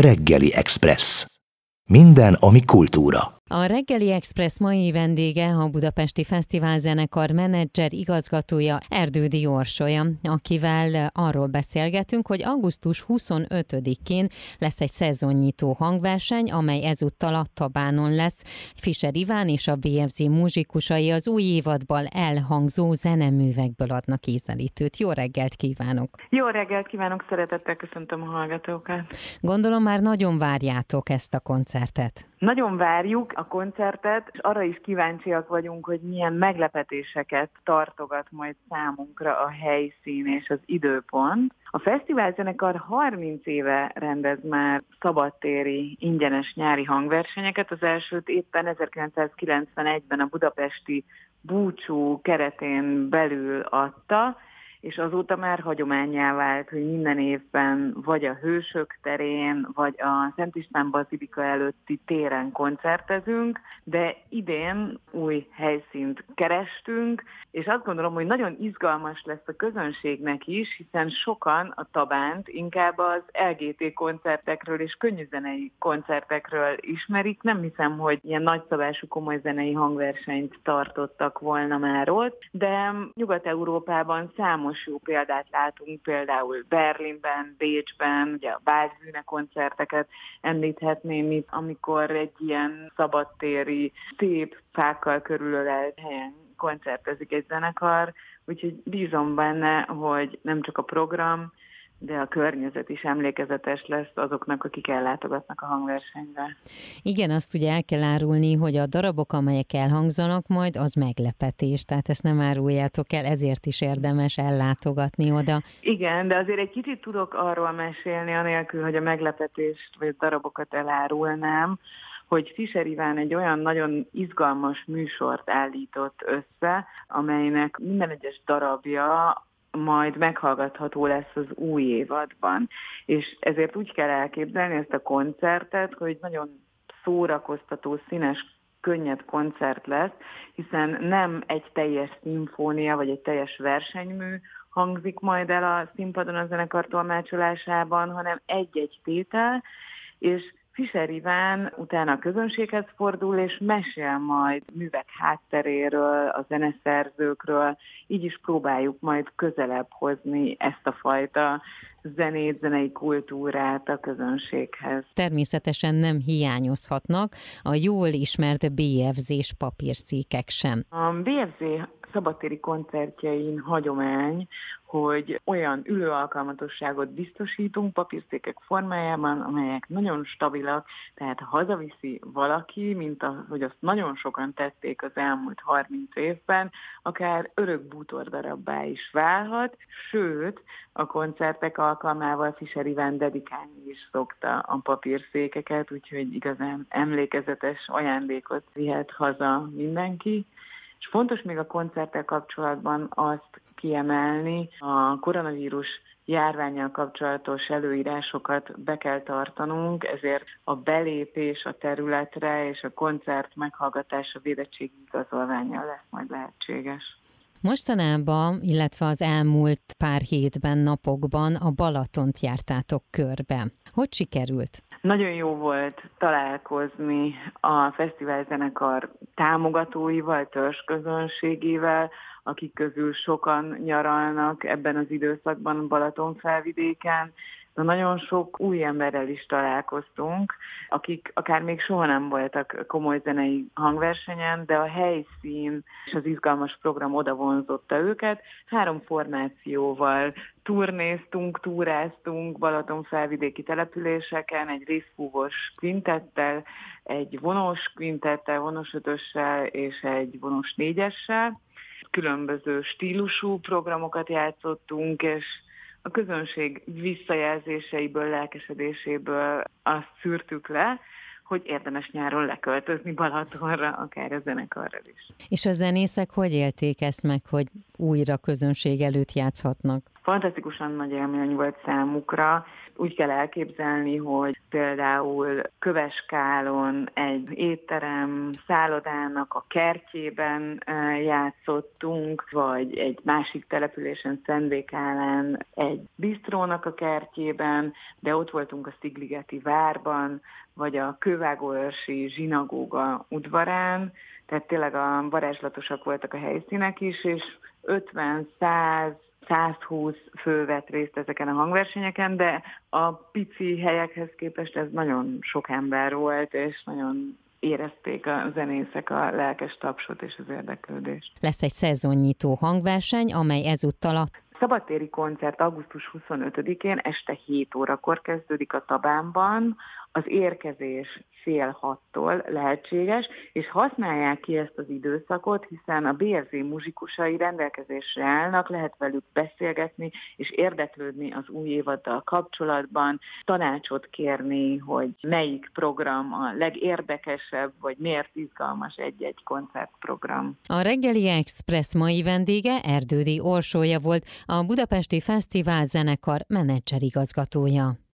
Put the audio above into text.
Reggeli Express. Minden, ami kultúra. A Reggeli Express mai vendége a Budapesti Fesztivál zenekar menedzser igazgatója Erdődi Orsolya, akivel arról beszélgetünk, hogy augusztus 25-én lesz egy szezonnyitó hangverseny, amely ezúttal a Tabánon lesz. Fischer Iván és a BFZ muzsikusai az új évadban elhangzó zeneművekből adnak ízelítőt. Jó reggelt kívánok! Jó reggelt kívánok, szeretettel köszöntöm a hallgatókat! Gondolom már nagyon várjátok ezt a koncertet. Nagyon várjuk a koncertet, és arra is kíváncsiak vagyunk, hogy milyen meglepetéseket tartogat majd számunkra a helyszín és az időpont. A fesztiválzenekar 30 éve rendez már szabadtéri ingyenes nyári hangversenyeket. Az elsőt éppen 1991-ben a budapesti búcsú keretén belül adta, és azóta már hagyományá vált, hogy minden évben vagy a Hősök terén, vagy a Szent István Bazilika előtti téren koncertezünk, de idén új helyszínt kerestünk, és azt gondolom, hogy nagyon izgalmas lesz a közönségnek is, hiszen sokan a Tabánt inkább az LGT koncertekről és könnyűzenei koncertekről ismerik. Nem hiszem, hogy ilyen nagyszabású komoly zenei hangversenyt tartottak volna már ott, de Nyugat-Európában számos számos jó példát látunk, például Berlinben, Bécsben, ugye a Bázbűne koncerteket említhetném itt, amikor egy ilyen szabadtéri, szép fákkal körülölelt helyen koncertezik egy zenekar, úgyhogy bízom benne, hogy nem csak a program, de a környezet is emlékezetes lesz azoknak, akik ellátogatnak a hangversenyre. Igen, azt ugye el kell árulni, hogy a darabok, amelyek elhangzanak majd, az meglepetés, tehát ezt nem áruljátok el, ezért is érdemes ellátogatni oda. Igen, de azért egy kicsit tudok arról mesélni, anélkül, hogy a meglepetést vagy a darabokat elárulnám, hogy Fischer Iván egy olyan nagyon izgalmas műsort állított össze, amelynek minden egyes darabja majd meghallgatható lesz az új évadban. És ezért úgy kell elképzelni ezt a koncertet, hogy nagyon szórakoztató, színes, könnyed koncert lesz, hiszen nem egy teljes szimfónia, vagy egy teljes versenymű hangzik majd el a színpadon a zenekar tolmácsolásában, hanem egy-egy tétel, és Fischer Iván utána a közönséghez fordul, és mesél majd művek hátteréről, a zeneszerzőkről, így is próbáljuk majd közelebb hozni ezt a fajta zenét, zenei kultúrát a közönséghez. Természetesen nem hiányozhatnak a jól ismert BFZ-s papírszékek sem. A BFZ szabadtéri koncertjein hagyomány, hogy olyan ülőalkalmatosságot biztosítunk papírszékek formájában, amelyek nagyon stabilak, tehát ha hazaviszi valaki, mint ahogy azt nagyon sokan tették az elmúlt 30 évben, akár örök bútordarabbá is válhat, sőt, a koncertek alkalmával Fischer Iván dedikálni is szokta a papírszékeket, úgyhogy igazán emlékezetes ajándékot vihet haza mindenki. És fontos még a koncerttel kapcsolatban azt kiemelni, a koronavírus járványjal kapcsolatos előírásokat be kell tartanunk, ezért a belépés a területre és a koncert meghallgatása védettségi igazolványa lesz majd lehetséges. Mostanában, illetve az elmúlt pár hétben, napokban a Balatont jártátok körbe. Hogy sikerült? Nagyon jó volt találkozni a fesztiválzenekar támogatóival, törzsközönségével, akik közül sokan nyaralnak ebben az időszakban Balaton felvidéken, de nagyon sok új emberrel is találkoztunk, akik akár még soha nem voltak komoly zenei hangversenyen, de a helyszín és az izgalmas program oda vonzotta őket. Három formációval turnéztunk, túráztunk Balaton felvidéki településeken, egy részfúvos quintettel, egy vonos quintettel, vonos ötössel és egy vonos négyessel. Különböző stílusú programokat játszottunk, és a közönség visszajelzéseiből, lelkesedéséből azt szűrtük le, hogy érdemes nyáron leköltözni Balatonra, akár a zenekarral is. És a zenészek hogy élték ezt meg, hogy újra közönség előtt játszhatnak? fantasztikusan nagy élmény volt számukra. Úgy kell elképzelni, hogy például Köveskálon egy étterem szállodának a kertjében játszottunk, vagy egy másik településen Szentbékálen egy bistrónak a kertjében, de ott voltunk a Szigligeti várban, vagy a Kővágóörsi zsinagóga udvarán, tehát tényleg a varázslatosak voltak a helyszínek is, és 50-100 120 fő vett részt ezeken a hangversenyeken, de a pici helyekhez képest ez nagyon sok ember volt, és nagyon érezték a zenészek a lelkes tapsot és az érdeklődést. Lesz egy szezonnyitó hangverseny, amely ezúttal a szabadtéri koncert augusztus 25-én este 7 órakor kezdődik a Tabánban, az érkezés fél hattól lehetséges, és használják ki ezt az időszakot, hiszen a BRZ muzsikusai rendelkezésre állnak, lehet velük beszélgetni és érdeklődni az új évaddal kapcsolatban, tanácsot kérni, hogy melyik program a legérdekesebb, vagy miért izgalmas egy-egy koncertprogram. A reggeli Express mai vendége Erdődi Orsója volt, a Budapesti Fesztivál zenekar menedzserigazgatója.